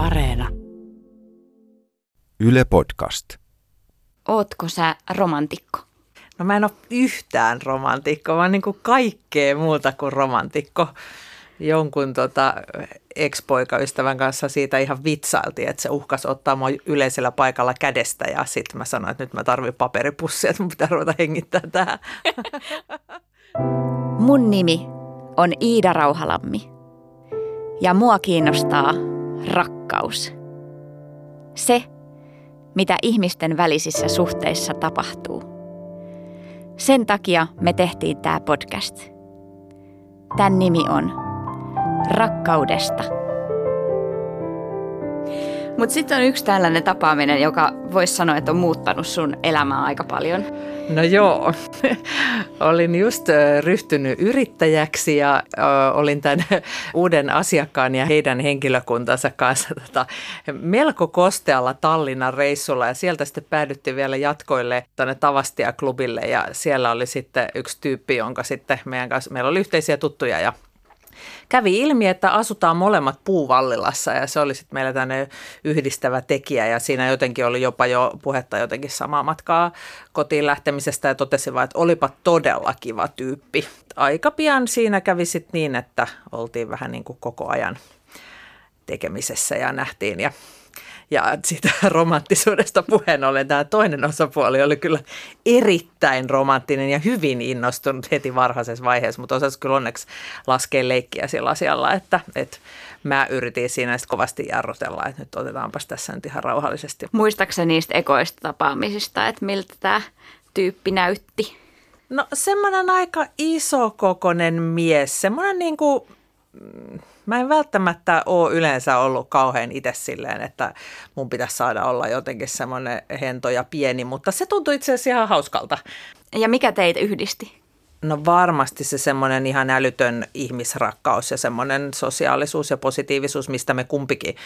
Areena. Yle Podcast. Ootko sä romantikko? No mä en ole yhtään romantikko, vaan niin kuin kaikkea muuta kuin romantikko. Jonkun tota, ex-poikaystävän kanssa siitä ihan vitsailtiin, että se uhkas ottaa mua yleisellä paikalla kädestä ja sitten mä sanoin, että nyt mä tarvitsen paperipussia, että mun pitää ruveta hengittää tähän. Mun nimi on Iida Rauhalammi ja mua kiinnostaa rakkaus. Se, mitä ihmisten välisissä suhteissa tapahtuu. Sen takia me tehtiin tämä podcast. Tän nimi on Rakkaudesta. Mutta sitten on yksi tällainen tapaaminen, joka voisi sanoa, että on muuttanut sun elämää aika paljon. No joo, olin just ryhtynyt yrittäjäksi ja olin tämän uuden asiakkaan ja heidän henkilökuntansa kanssa tota, melko kostealla Tallinnan reissulla ja sieltä sitten päädyttiin vielä jatkoille tuonne Tavastia-klubille ja siellä oli sitten yksi tyyppi, jonka sitten meidän kanssa, meillä oli yhteisiä tuttuja ja kävi ilmi, että asutaan molemmat puuvallilassa ja se oli sitten meillä tänne yhdistävä tekijä ja siinä jotenkin oli jopa jo puhetta jotenkin samaa matkaa kotiin lähtemisestä ja totesin vaan, että olipa todella kiva tyyppi. Aika pian siinä kävi sitten niin, että oltiin vähän niin kuin koko ajan tekemisessä ja nähtiin ja ja siitä romanttisuudesta puheen ollen tämä toinen osapuoli oli kyllä erittäin romanttinen ja hyvin innostunut heti varhaisessa vaiheessa, mutta osasi kyllä onneksi laskea leikkiä sillä asialla, että, että mä yritin siinä sitten kovasti jarrutella, että nyt otetaanpas tässä nyt ihan rauhallisesti. Muistaakseni niistä ekoista tapaamisista, että miltä tämä tyyppi näytti? No semmoinen aika isokokonen mies, semmoinen niin kuin mä en välttämättä ole yleensä ollut kauhean itse silleen, että mun pitäisi saada olla jotenkin semmoinen hento ja pieni, mutta se tuntui itse asiassa ihan hauskalta. Ja mikä teitä yhdisti? No varmasti se semmoinen ihan älytön ihmisrakkaus ja semmoinen sosiaalisuus ja positiivisuus, mistä me kumpikin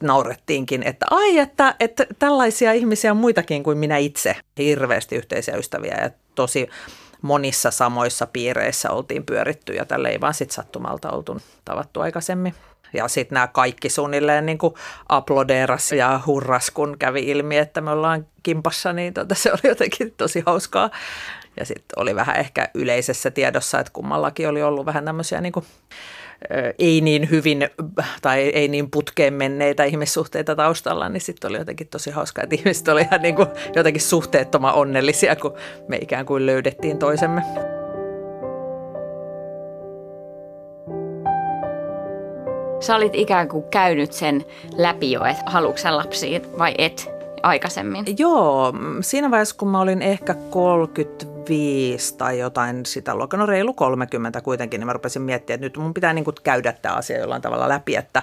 naurettiinkin, että ai, että, että tällaisia ihmisiä on muitakin kuin minä itse. Hirveästi yhteisiä ystäviä ja tosi monissa samoissa piireissä oltiin pyöritty ja tälle ei vaan sitten sattumalta oltu tavattu aikaisemmin. Ja sitten nämä kaikki suunnilleen niin aplodeeras ja hurras, kun kävi ilmi, että me ollaan kimpassa, niin tota, se oli jotenkin tosi hauskaa. Ja sitten oli vähän ehkä yleisessä tiedossa, että kummallakin oli ollut vähän tämmöisiä niin ei niin hyvin tai ei niin putkeen menneitä ihmissuhteita taustalla, niin sitten oli jotenkin tosi hauskaa, että ihmiset oli ihan niin kuin jotenkin suhteettoman onnellisia, kun me ikään kuin löydettiin toisemme. Sä olit ikään kuin käynyt sen läpi jo, että haluatko lapsia vai et aikaisemmin? Joo, siinä vaiheessa kun mä olin ehkä 30 25 tai jotain sitä luokkaa, no reilu 30 kuitenkin, niin mä rupesin miettimään, että nyt mun pitää niin kuin käydä tämä asia jollain tavalla läpi, että,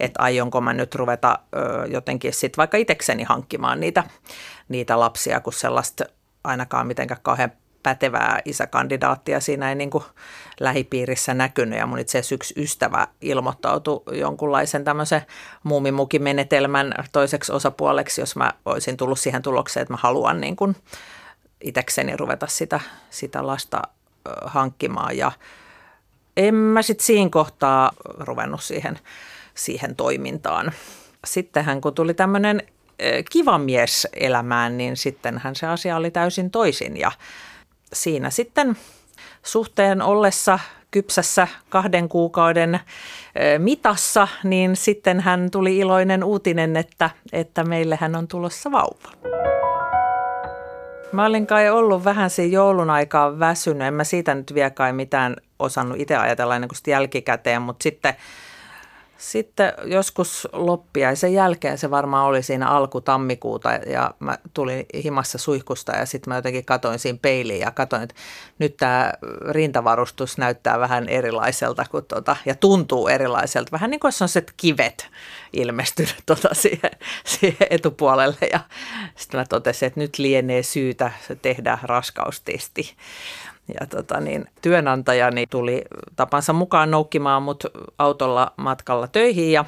että aionko mä nyt ruveta ö, jotenkin sitten vaikka itsekseni hankkimaan niitä, niitä lapsia, kun sellaista ainakaan mitenkään kauhean pätevää isäkandidaattia siinä ei niin kuin lähipiirissä näkynyt. Ja mun itse asiassa yksi ystävä ilmoittautui jonkunlaisen tämmöisen muumimukimenetelmän toiseksi osapuoleksi, jos mä olisin tullut siihen tulokseen, että mä haluan niin kuin itekseni ruveta sitä, sitä lasta hankkimaan ja en mä sitten siinä kohtaa ruvennut siihen, siihen toimintaan. Sittenhän kun tuli tämmöinen kiva mies elämään, niin sittenhän se asia oli täysin toisin ja siinä sitten suhteen ollessa kypsässä kahden kuukauden mitassa, niin sitten hän tuli iloinen uutinen, että, että meillähän on tulossa vauva. Mä olin kai ollut vähän siinä joulun aikaa väsynyt. En mä siitä nyt vielä kai mitään osannut itse ajatella ennen kuin jälkikäteen, mutta sitten – sitten joskus loppia ja sen jälkeen se varmaan oli siinä alku tammikuuta ja mä tulin himassa suihkusta ja sitten mä jotenkin katoin siinä peiliin ja katoin, että nyt tämä rintavarustus näyttää vähän erilaiselta kuin tota, ja tuntuu erilaiselta. Vähän niin kuin on se kivet ilmestynyt tota siihen, siihen etupuolelle ja sitten mä totesin, että nyt lienee syytä tehdä raskaustesti. Ja tota niin, työnantajani tuli tapansa mukaan noukkimaan mut autolla matkalla töihin ja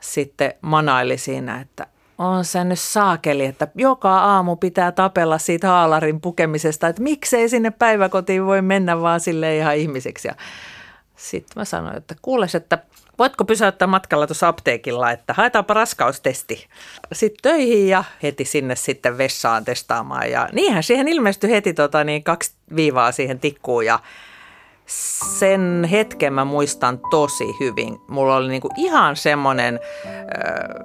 sitten manaili siinä, että on se nyt saakeli, että joka aamu pitää tapella siitä haalarin pukemisesta, että miksei sinne päiväkotiin voi mennä vaan sille ihan ihmiseksi. Sitten mä sanoin, että kuules, että voitko pysäyttää matkalla tuossa apteekilla, että haetaanpa raskaustesti. Sitten töihin ja heti sinne sitten vessaan testaamaan. Ja niinhän siihen ilmestyi heti tota, niin kaksi viivaa siihen tikkuun ja sen hetken mä muistan tosi hyvin. Mulla oli niinku ihan semmoinen,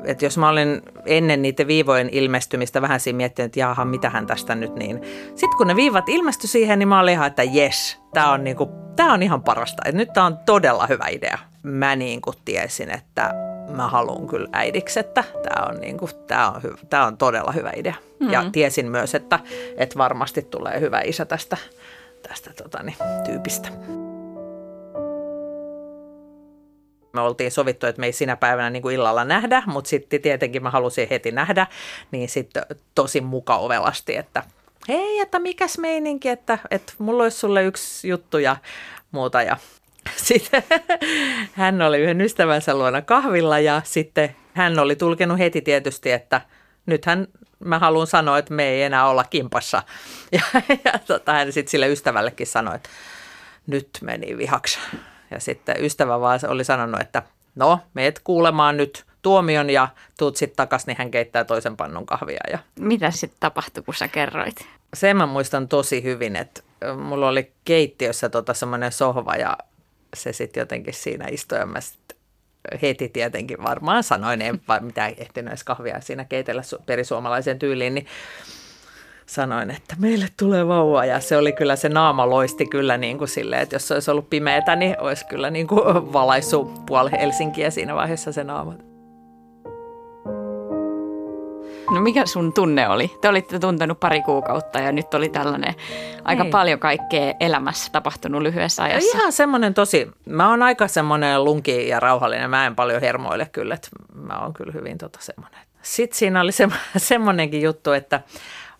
että jos mä olin ennen niiden viivojen ilmestymistä vähän siinä miettinyt, että jaha, mitähän tästä nyt niin. Sitten kun ne viivat ilmestyi siihen, niin mä olin ihan, että jes, tää on, niinku, tää on ihan parasta. Et nyt tää on todella hyvä idea. Mä niinku tiesin, että mä haluan kyllä äidiksi, että tämä on, niinku, tää on, hy- tää on todella hyvä idea. Mm-hmm. Ja tiesin myös, että, että varmasti tulee hyvä isä tästä tästä totani, tyypistä. Me oltiin sovittu, että me ei sinä päivänä niin kuin illalla nähdä, mutta sitten tietenkin mä halusin heti nähdä, niin sitten tosi mukaovelasti, että hei, että mikäs meininki, että, että mulla olisi sulle yksi juttu ja muuta. Ja sitten hän oli yhden ystävänsä luona kahvilla ja sitten hän oli tulkenut heti tietysti, että nythän mä haluan sanoa, että me ei enää olla kimpassa. Ja, ja tota, hän sitten sille ystävällekin sanoi, että nyt meni vihaksi. Ja sitten ystävä vaan oli sanonut, että no, meet kuulemaan nyt tuomion ja tuut sitten takaisin, niin hän keittää toisen pannun kahvia. Ja... Mitä sitten tapahtui, kun sä kerroit? Sen mä muistan tosi hyvin, että mulla oli keittiössä tota semmoinen sohva ja se sitten jotenkin siinä istui ja mä sit heti tietenkin varmaan sanoin, en mitä ehtinyt edes kahvia siinä keitellä perisuomalaisen tyyliin, niin sanoin, että meille tulee vauva ja se oli kyllä, se naama loisti kyllä niin kuin silleen, että jos se olisi ollut pimeätä, niin olisi kyllä niin kuin valaissut puoli Helsinkiä siinä vaiheessa se naama. No mikä sun tunne oli? Te olitte tuntenut pari kuukautta ja nyt oli tällainen aika Ei. paljon kaikkea elämässä tapahtunut lyhyessä ajassa. Ihan semmoinen tosi, mä oon aika semmoinen lunki ja rauhallinen, mä en paljon hermoile kyllä, että mä oon kyllä hyvin tota semmoinen. Sitten siinä oli se, semmoinenkin juttu, että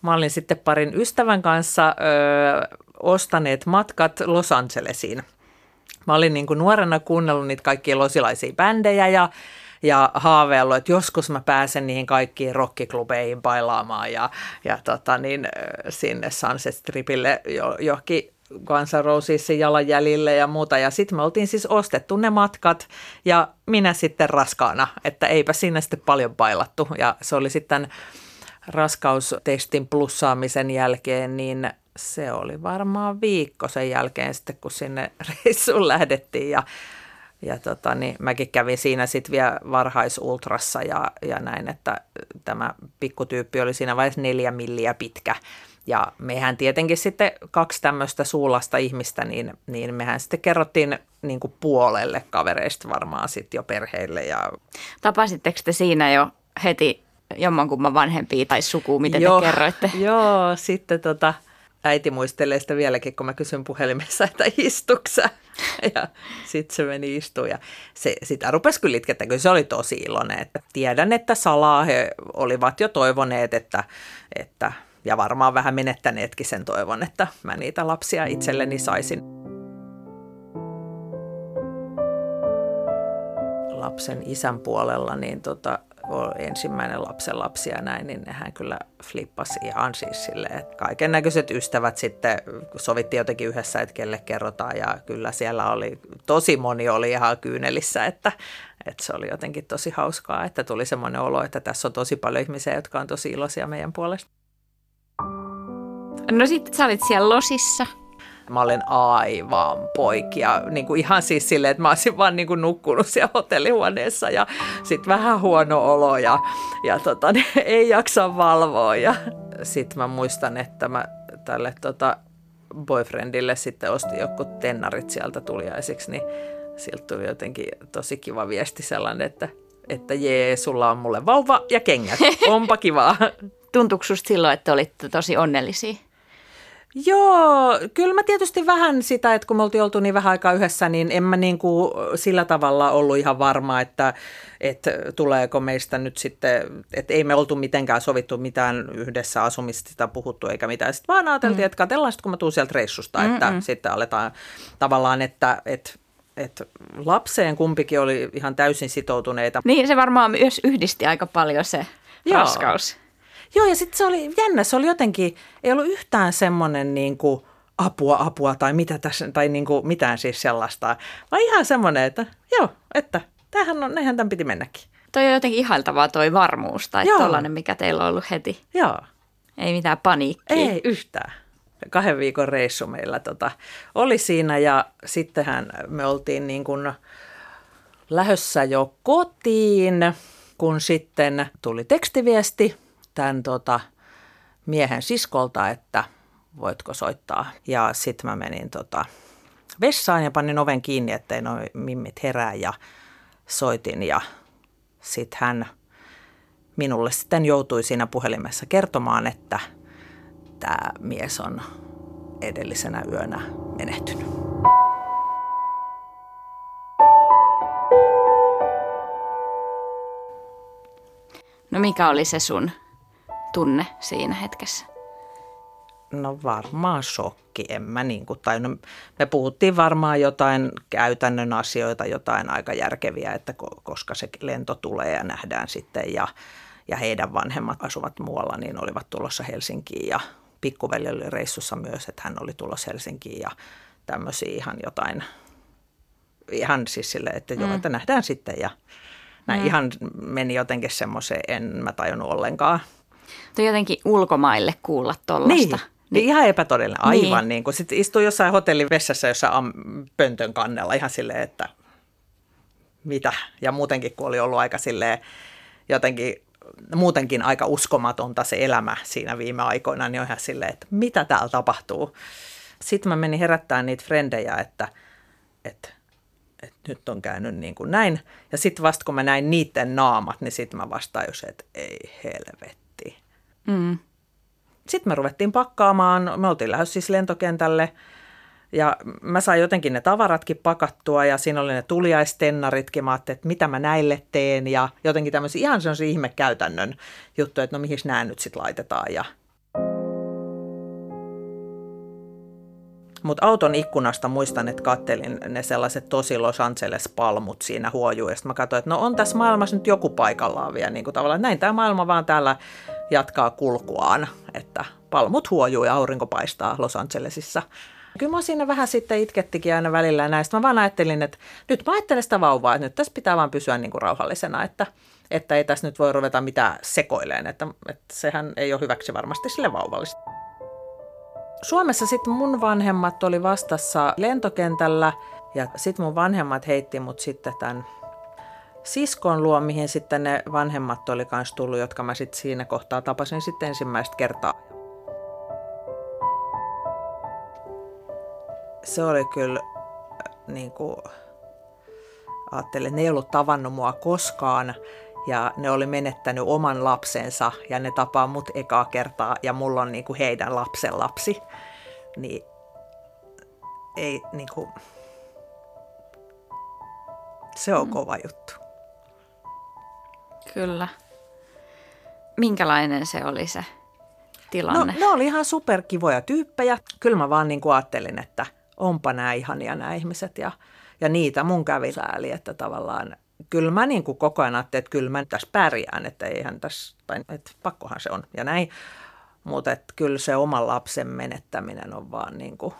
mä olin sitten parin ystävän kanssa ö, ostaneet matkat Los Angelesiin. Mä olin niin kuin nuorena kuunnellut niitä kaikkia losilaisia bändejä ja ja haaveillut, että joskus mä pääsen niihin kaikkiin rockiklubeihin bailaamaan ja, ja tota niin, sinne Sunset Stripille jo, johonkin Guns Rosesin jalanjäljille ja muuta. Ja sitten me oltiin siis ostettu ne matkat ja minä sitten raskaana, että eipä sinne sitten paljon bailattu. Ja se oli sitten raskaustestin plussaamisen jälkeen, niin se oli varmaan viikko sen jälkeen sitten, kun sinne reissuun lähdettiin ja ja tota, niin mäkin kävin siinä sitten vielä varhaisultrassa ja, ja näin, että tämä pikkutyyppi oli siinä vaiheessa neljä milliä pitkä. Ja mehän tietenkin sitten kaksi tämmöistä suulasta ihmistä, niin, niin mehän sitten kerrottiin niin kuin puolelle kavereista varmaan sitten jo perheille. Ja... Tapasitteko te siinä jo heti jommankumman vanhempia tai sukua, mitä joo, te kerroitte? Joo, sitten tota, äiti muistelee sitä vieläkin, kun mä kysyn puhelimessa, että istuksä. Ja sitten se meni istuun ja se, sitä rupesi kyllä itkettä, kyllä se oli tosi iloinen. Että tiedän, että salaa he olivat jo toivoneet, että, että ja varmaan vähän menettäneetkin sen toivon, että mä niitä lapsia itselleni saisin. Lapsen isän puolella, niin tota, ensimmäinen lapsen lapsi ja näin, niin hän kyllä flippasi ihan siis silleen, että kaiken näköiset ystävät sitten sovittiin jotenkin yhdessä, että kelle kerrotaan ja kyllä siellä oli, tosi moni oli ihan kyynelissä, että, että se oli jotenkin tosi hauskaa, että tuli semmoinen olo, että tässä on tosi paljon ihmisiä, jotka on tosi iloisia meidän puolesta. No sitten sä olit siellä losissa Mä olen aivan poikia. Niin kuin ihan siis silleen, että mä olisin vaan niin kuin nukkunut siellä hotellihuoneessa ja sitten vähän huono olo ja, ja tota, ei jaksa valvoa. Ja sitten mä muistan, että mä tälle tota, boyfriendille sitten ostin joku tennarit sieltä tuliaisiksi, niin siltä tuli jotenkin tosi kiva viesti sellainen, että, että jee, sulla on mulle vauva ja kengät. Onpa kivaa. Tuntuuko silloin, että olitte tosi onnellisia? Joo, kyllä mä tietysti vähän sitä, että kun me oltiin oltu niin vähän aikaa yhdessä, niin en mä niin kuin sillä tavalla ollut ihan varma, että, että tuleeko meistä nyt sitten, että ei me oltu mitenkään sovittu mitään yhdessä asumista puhuttu eikä mitään. Sitten vaan ajateltiin, mm. että katsellaan sitten, kun mä tuun sieltä reissusta, että Mm-mm. sitten aletaan tavallaan, että, että että lapseen kumpikin oli ihan täysin sitoutuneita. Niin, se varmaan myös yhdisti aika paljon se Joo. raskaus. Joo, ja sitten se oli jännä, se oli jotenkin, ei ollut yhtään semmoinen niin kuin apua, apua tai mitä tässä, tai niin kuin mitään siis sellaista, vaan ihan semmoinen, että joo, että tämähän on, näinhän tämän piti mennäkin. Toi on jotenkin ihailtavaa toi varmuus tai Joo. tollainen, mikä teillä on ollut heti. Joo, Ei mitään paniikkia. ei yhtään. Kahden viikon reissu meillä tota, oli siinä ja sittenhän me oltiin niin kuin lähössä jo kotiin, kun sitten tuli tekstiviesti tämän tota, miehen siskolta, että voitko soittaa. Ja sitten mä menin tota, vessaan ja panin oven kiinni, ettei noi mimmit herää ja soitin ja sitten hän minulle sitten joutui siinä puhelimessa kertomaan, että tämä mies on edellisenä yönä menehtynyt. No mikä oli se sun tunne siinä hetkessä? No varmaan shokki, en mä niin kuin, tai no, me puhuttiin varmaan jotain käytännön asioita, jotain aika järkeviä, että ko- koska se lento tulee ja nähdään sitten ja, ja heidän vanhemmat asuvat muualla, niin olivat tulossa Helsinkiin ja pikkuveli oli reissussa myös, että hän oli tulossa Helsinkiin ja tämmöisiä ihan jotain, ihan siis sille, että joo, että nähdään sitten ja näin ihan meni jotenkin semmoiseen, en mä tajunnut ollenkaan. Toi jotenkin ulkomaille kuulla tollasta. Niin, niin ihan epätodellinen, aivan Niin. niin kuin. Sitten istuu jossain hotellin vessassa jossain am- pöntön kannella ihan silleen, että mitä. Ja muutenkin, kun oli ollut aika silleen jotenkin muutenkin aika uskomatonta se elämä siinä viime aikoina, niin on ihan silleen, että mitä täällä tapahtuu. Sitten mä menin herättämään niitä frendejä, että, että, että nyt on käynyt niin kuin näin. Ja sitten vasta kun mä näin niiden naamat, niin sitten mä vasta tajusin, että ei helvetti. Mm. Sitten me ruvettiin pakkaamaan, me oltiin lähdössä siis lentokentälle ja mä sain jotenkin ne tavaratkin pakattua ja siinä oli ne tuliaistennaritkin. Mä ajattelin, että mitä mä näille teen ja jotenkin tämmöisiä ihan sellaisia ihmekäytännön juttuja, että no mihin nämä nyt sitten laitetaan. Ja... Mutta auton ikkunasta muistan, että kattelin ne sellaiset tosi Los Angeles-palmut siinä huojuu. Ja mä katsoin, että no on tässä maailmassa nyt joku paikallaan vielä. Niin kuin tavallaan, näin tämä maailma vaan täällä jatkaa kulkuaan. Että palmut huojuu ja aurinko paistaa Los Angelesissa. Kyllä mä siinä vähän sitten itkettikin aina välillä näistä. Mä vaan ajattelin, että nyt mä ajattelen sitä vauvaa, että nyt tässä pitää vaan pysyä niin kuin rauhallisena, että, että ei tässä nyt voi ruveta mitään sekoileen, että, että sehän ei ole hyväksi varmasti sille vauvallista. Suomessa sitten mun vanhemmat oli vastassa lentokentällä ja sitten mun vanhemmat heitti mut sitten tämän siskon luo, mihin sitten ne vanhemmat oli kanssa tullut, jotka mä sitten siinä kohtaa tapasin sitten ensimmäistä kertaa. Se oli kyllä niin kuin, ajattelin, että ne ei ollut tavannut mua koskaan ja ne oli menettänyt oman lapsensa ja ne tapaa mut ekaa kertaa ja mulla on niin kuin heidän lapsen lapsi. Niin ei niin kuin, se on kova juttu. Kyllä. Minkälainen se oli se No, tilanne? ne oli ihan superkivoja tyyppejä. Kyllä mä vaan niin kuin ajattelin, että onpa nämä ihania nämä ihmiset ja, ja niitä mun kävi sääli, että tavallaan kyllä mä niin kuin koko ajan ajattelin, että kyllä mä tässä pärjään, että eihän tässä, tai että pakkohan se on ja näin. Mutta kyllä se oman lapsen menettäminen on vaan niin kuin,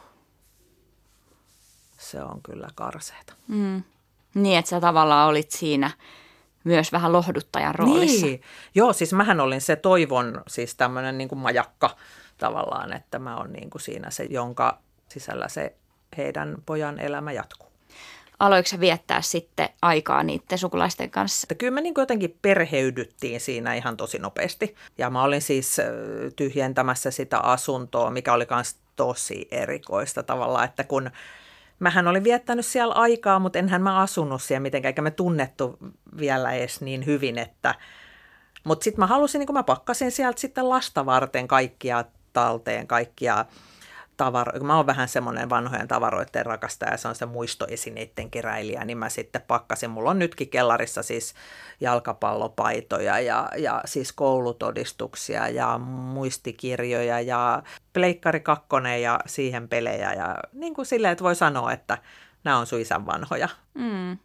se on kyllä karseeta. Mm. Niin, että sä tavallaan olit siinä myös vähän lohduttajan roolissa. Niin, joo, siis mähän olin se toivon, siis tämmöinen niin kuin majakka tavallaan, että mä oon niin kuin siinä se, jonka sisällä se heidän pojan elämä jatkuu. Aloiko sä viettää sitten aikaa niiden sukulaisten kanssa? Että kyllä me niin kuin jotenkin perheydyttiin siinä ihan tosi nopeasti. Ja mä olin siis tyhjentämässä sitä asuntoa, mikä oli myös tosi erikoista tavallaan, että kun mähän olin viettänyt siellä aikaa, mutta enhän mä asunut siellä mitenkään, eikä me tunnettu vielä edes niin hyvin, että mutta sitten mä halusin, niin kun mä pakkasin sieltä sitten lasta varten kaikkia talteen, kaikkia tavaroita. Mä oon vähän semmoinen vanhojen tavaroiden rakastaja ja se on se muistoesineiden keräilijä, niin mä sitten pakkasin. Mulla on nytkin kellarissa siis jalkapallopaitoja ja, ja siis koulutodistuksia ja muistikirjoja ja pleikkari kakkonen ja siihen pelejä ja niin kuin silleen, että voi sanoa, että nämä on sun isän vanhoja. Mm.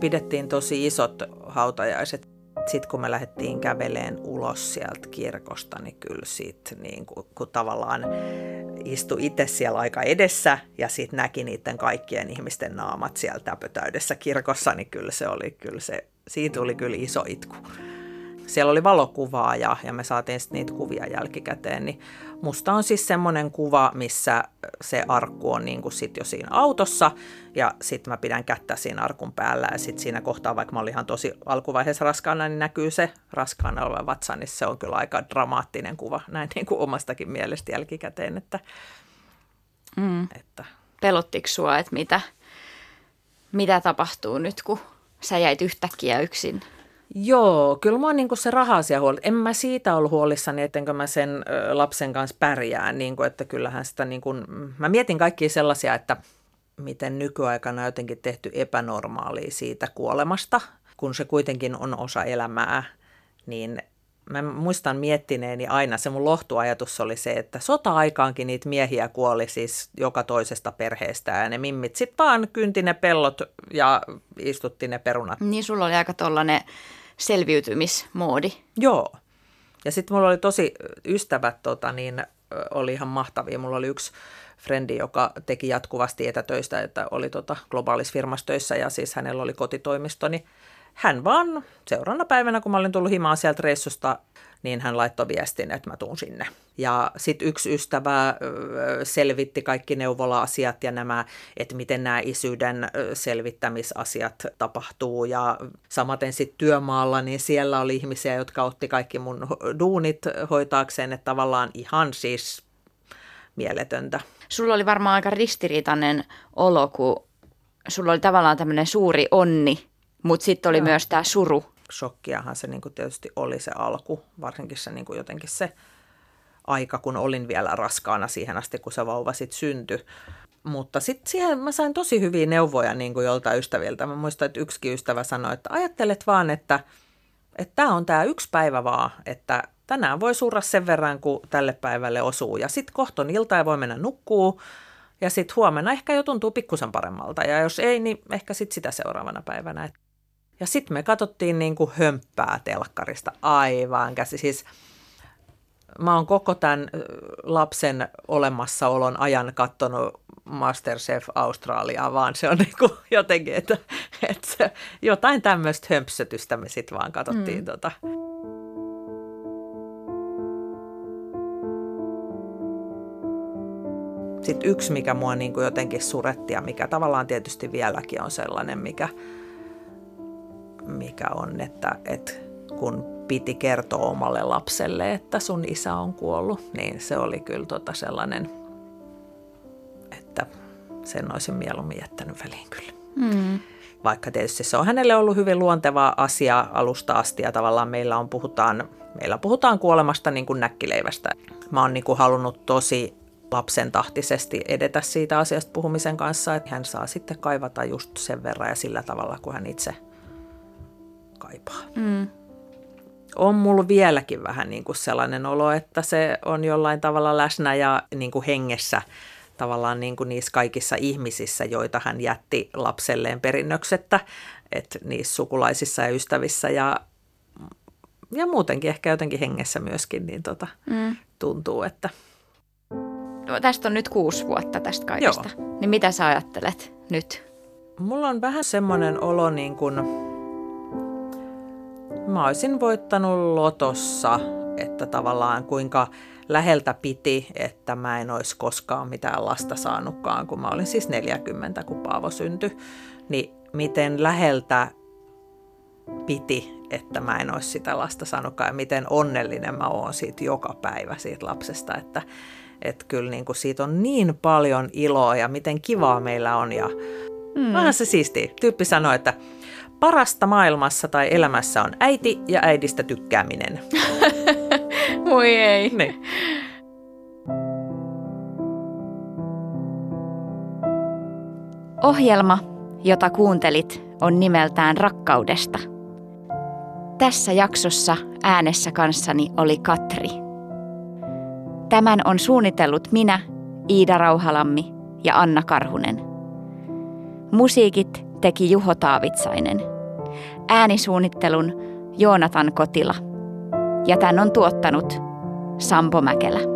Pidettiin tosi isot hautajaiset sitten kun me lähdettiin käveleen ulos sieltä kirkosta, niin kyllä siitä niin kuin, kun tavallaan istui itse siellä aika edessä ja sitten näki niiden kaikkien ihmisten naamat siellä täpötäydessä kirkossa, niin kyllä se oli, kyllä se, siitä tuli kyllä iso itku siellä oli valokuvaa ja, ja me saatiin sitten niitä kuvia jälkikäteen, niin musta on siis semmoinen kuva, missä se arkku on niin kuin sit jo siinä autossa ja sitten mä pidän kättä siinä arkun päällä ja sitten siinä kohtaa, vaikka mä olin ihan tosi alkuvaiheessa raskaana, niin näkyy se raskaana oleva vatsa, niin se on kyllä aika dramaattinen kuva näin niin kuin omastakin mielestä jälkikäteen, että, mm. että Pelottiko sua, että mitä, mitä tapahtuu nyt, kun sä jäit yhtäkkiä yksin Joo, kyllä mä oon niin se raha-asia huoli. En mä siitä ollut huolissani, ettenkö mä sen lapsen kanssa pärjään. Niin kuin, että kyllähän sitä, niin kuin, mä mietin kaikkia sellaisia, että miten nykyaikana on jotenkin tehty epänormaalia siitä kuolemasta, kun se kuitenkin on osa elämää, niin mä muistan miettineeni aina, se mun lohtuajatus oli se, että sota-aikaankin niitä miehiä kuoli siis joka toisesta perheestä ja ne mimmit sitten vaan kynti ne pellot ja istutti ne perunat. Niin sulla oli aika tollainen selviytymismoodi. Joo. Ja sitten mulla oli tosi ystävät, tota, niin oli ihan mahtavia. Mulla oli yksi frendi, joka teki jatkuvasti etätöistä, että oli tota globaalis firmassa töissä ja siis hänellä oli kotitoimisto, niin hän vaan seuraavana päivänä, kun mä olin tullut himaan sieltä reissusta, niin hän laittoi viestin, että mä tuun sinne. Ja sitten yksi ystävä selvitti kaikki neuvola-asiat ja nämä, että miten nämä isyyden selvittämisasiat tapahtuu. Ja samaten sitten työmaalla, niin siellä oli ihmisiä, jotka otti kaikki mun duunit hoitaakseen, että tavallaan ihan siis mieletöntä. Sulla oli varmaan aika ristiriitainen olo, kun sulla oli tavallaan tämmöinen suuri onni mutta sitten oli Joo. myös tämä suru. Shokkiahan se niinku tietysti oli se alku, varsinkin se niinku jotenkin se aika, kun olin vielä raskaana siihen asti, kun se vauva sitten syntyi. Mutta sitten siihen mä sain tosi hyviä neuvoja niin kuin jolta ystäviltä. Mä muistan, että yksikin ystävä sanoi, että ajattelet vaan, että tämä on tämä yksi päivä vaan, että tänään voi surra sen verran, kun tälle päivälle osuu. Ja sitten kohton ilta ja voi mennä nukkuu. Ja sitten huomenna ehkä jo tuntuu pikkusen paremmalta. Ja jos ei, niin ehkä sitten sitä seuraavana päivänä. Ja sitten me katsottiin niin kuin hömppää telkkarista aivan käsi. Siis mä oon koko tämän lapsen olemassaolon ajan katsonut Masterchef Australiaa, vaan se on niin kuin jotenkin, että, että jotain tämmöistä hömpsötystä me sitten vaan katsottiin. Mm. Tota. Sitten yksi, mikä mua niin kuin jotenkin suretti ja mikä tavallaan tietysti vieläkin on sellainen, mikä – mikä on, että, että kun piti kertoa omalle lapselle, että sun isä on kuollut, niin se oli kyllä tota sellainen, että sen olisin mieluummin jättänyt väliin kyllä. Mm. Vaikka tietysti se on hänelle ollut hyvin luonteva asia alusta asti ja tavallaan meillä on puhutaan, meillä puhutaan kuolemasta niin kuin näkkileivästä. Mä oon niin kuin halunnut tosi lapsen tahtisesti edetä siitä asiasta puhumisen kanssa, että hän saa sitten kaivata just sen verran ja sillä tavalla, kun hän itse kaipaa. Mm. On mulla vieläkin vähän niin kuin sellainen olo, että se on jollain tavalla läsnä ja niin kuin hengessä tavallaan niin kuin niissä kaikissa ihmisissä, joita hän jätti lapselleen perinnöksettä, että niissä sukulaisissa ja ystävissä ja, ja muutenkin ehkä jotenkin hengessä myöskin, niin tota, mm. tuntuu, että... No, tästä on nyt kuusi vuotta tästä kaikesta. Joo. Niin mitä sä ajattelet nyt? Mulla on vähän semmoinen olo niin kuin Mä olisin voittanut lotossa, että tavallaan kuinka läheltä piti, että mä en olisi koskaan mitään lasta saanutkaan, kun mä olin siis 40, kun Paavo syntyi. Niin miten läheltä piti, että mä en olisi sitä lasta saanutkaan ja miten onnellinen mä oon siitä joka päivä siitä lapsesta, että, että kyllä niin kuin siitä on niin paljon iloa ja miten kivaa meillä on ja mm. vähän se siisti. Tyyppi sanoi, että Parasta maailmassa tai elämässä on äiti ja äidistä tykkääminen. Voi ei. Niin. Ohjelma, jota kuuntelit, on nimeltään Rakkaudesta. Tässä jaksossa äänessä kanssani oli Katri. Tämän on suunnitellut minä, Iida Rauhalammi ja Anna Karhunen. Musiikit teki Juho Taavitsainen. Äänisuunnittelun Joonatan Kotila. Ja tämän on tuottanut Sampo Mäkelä.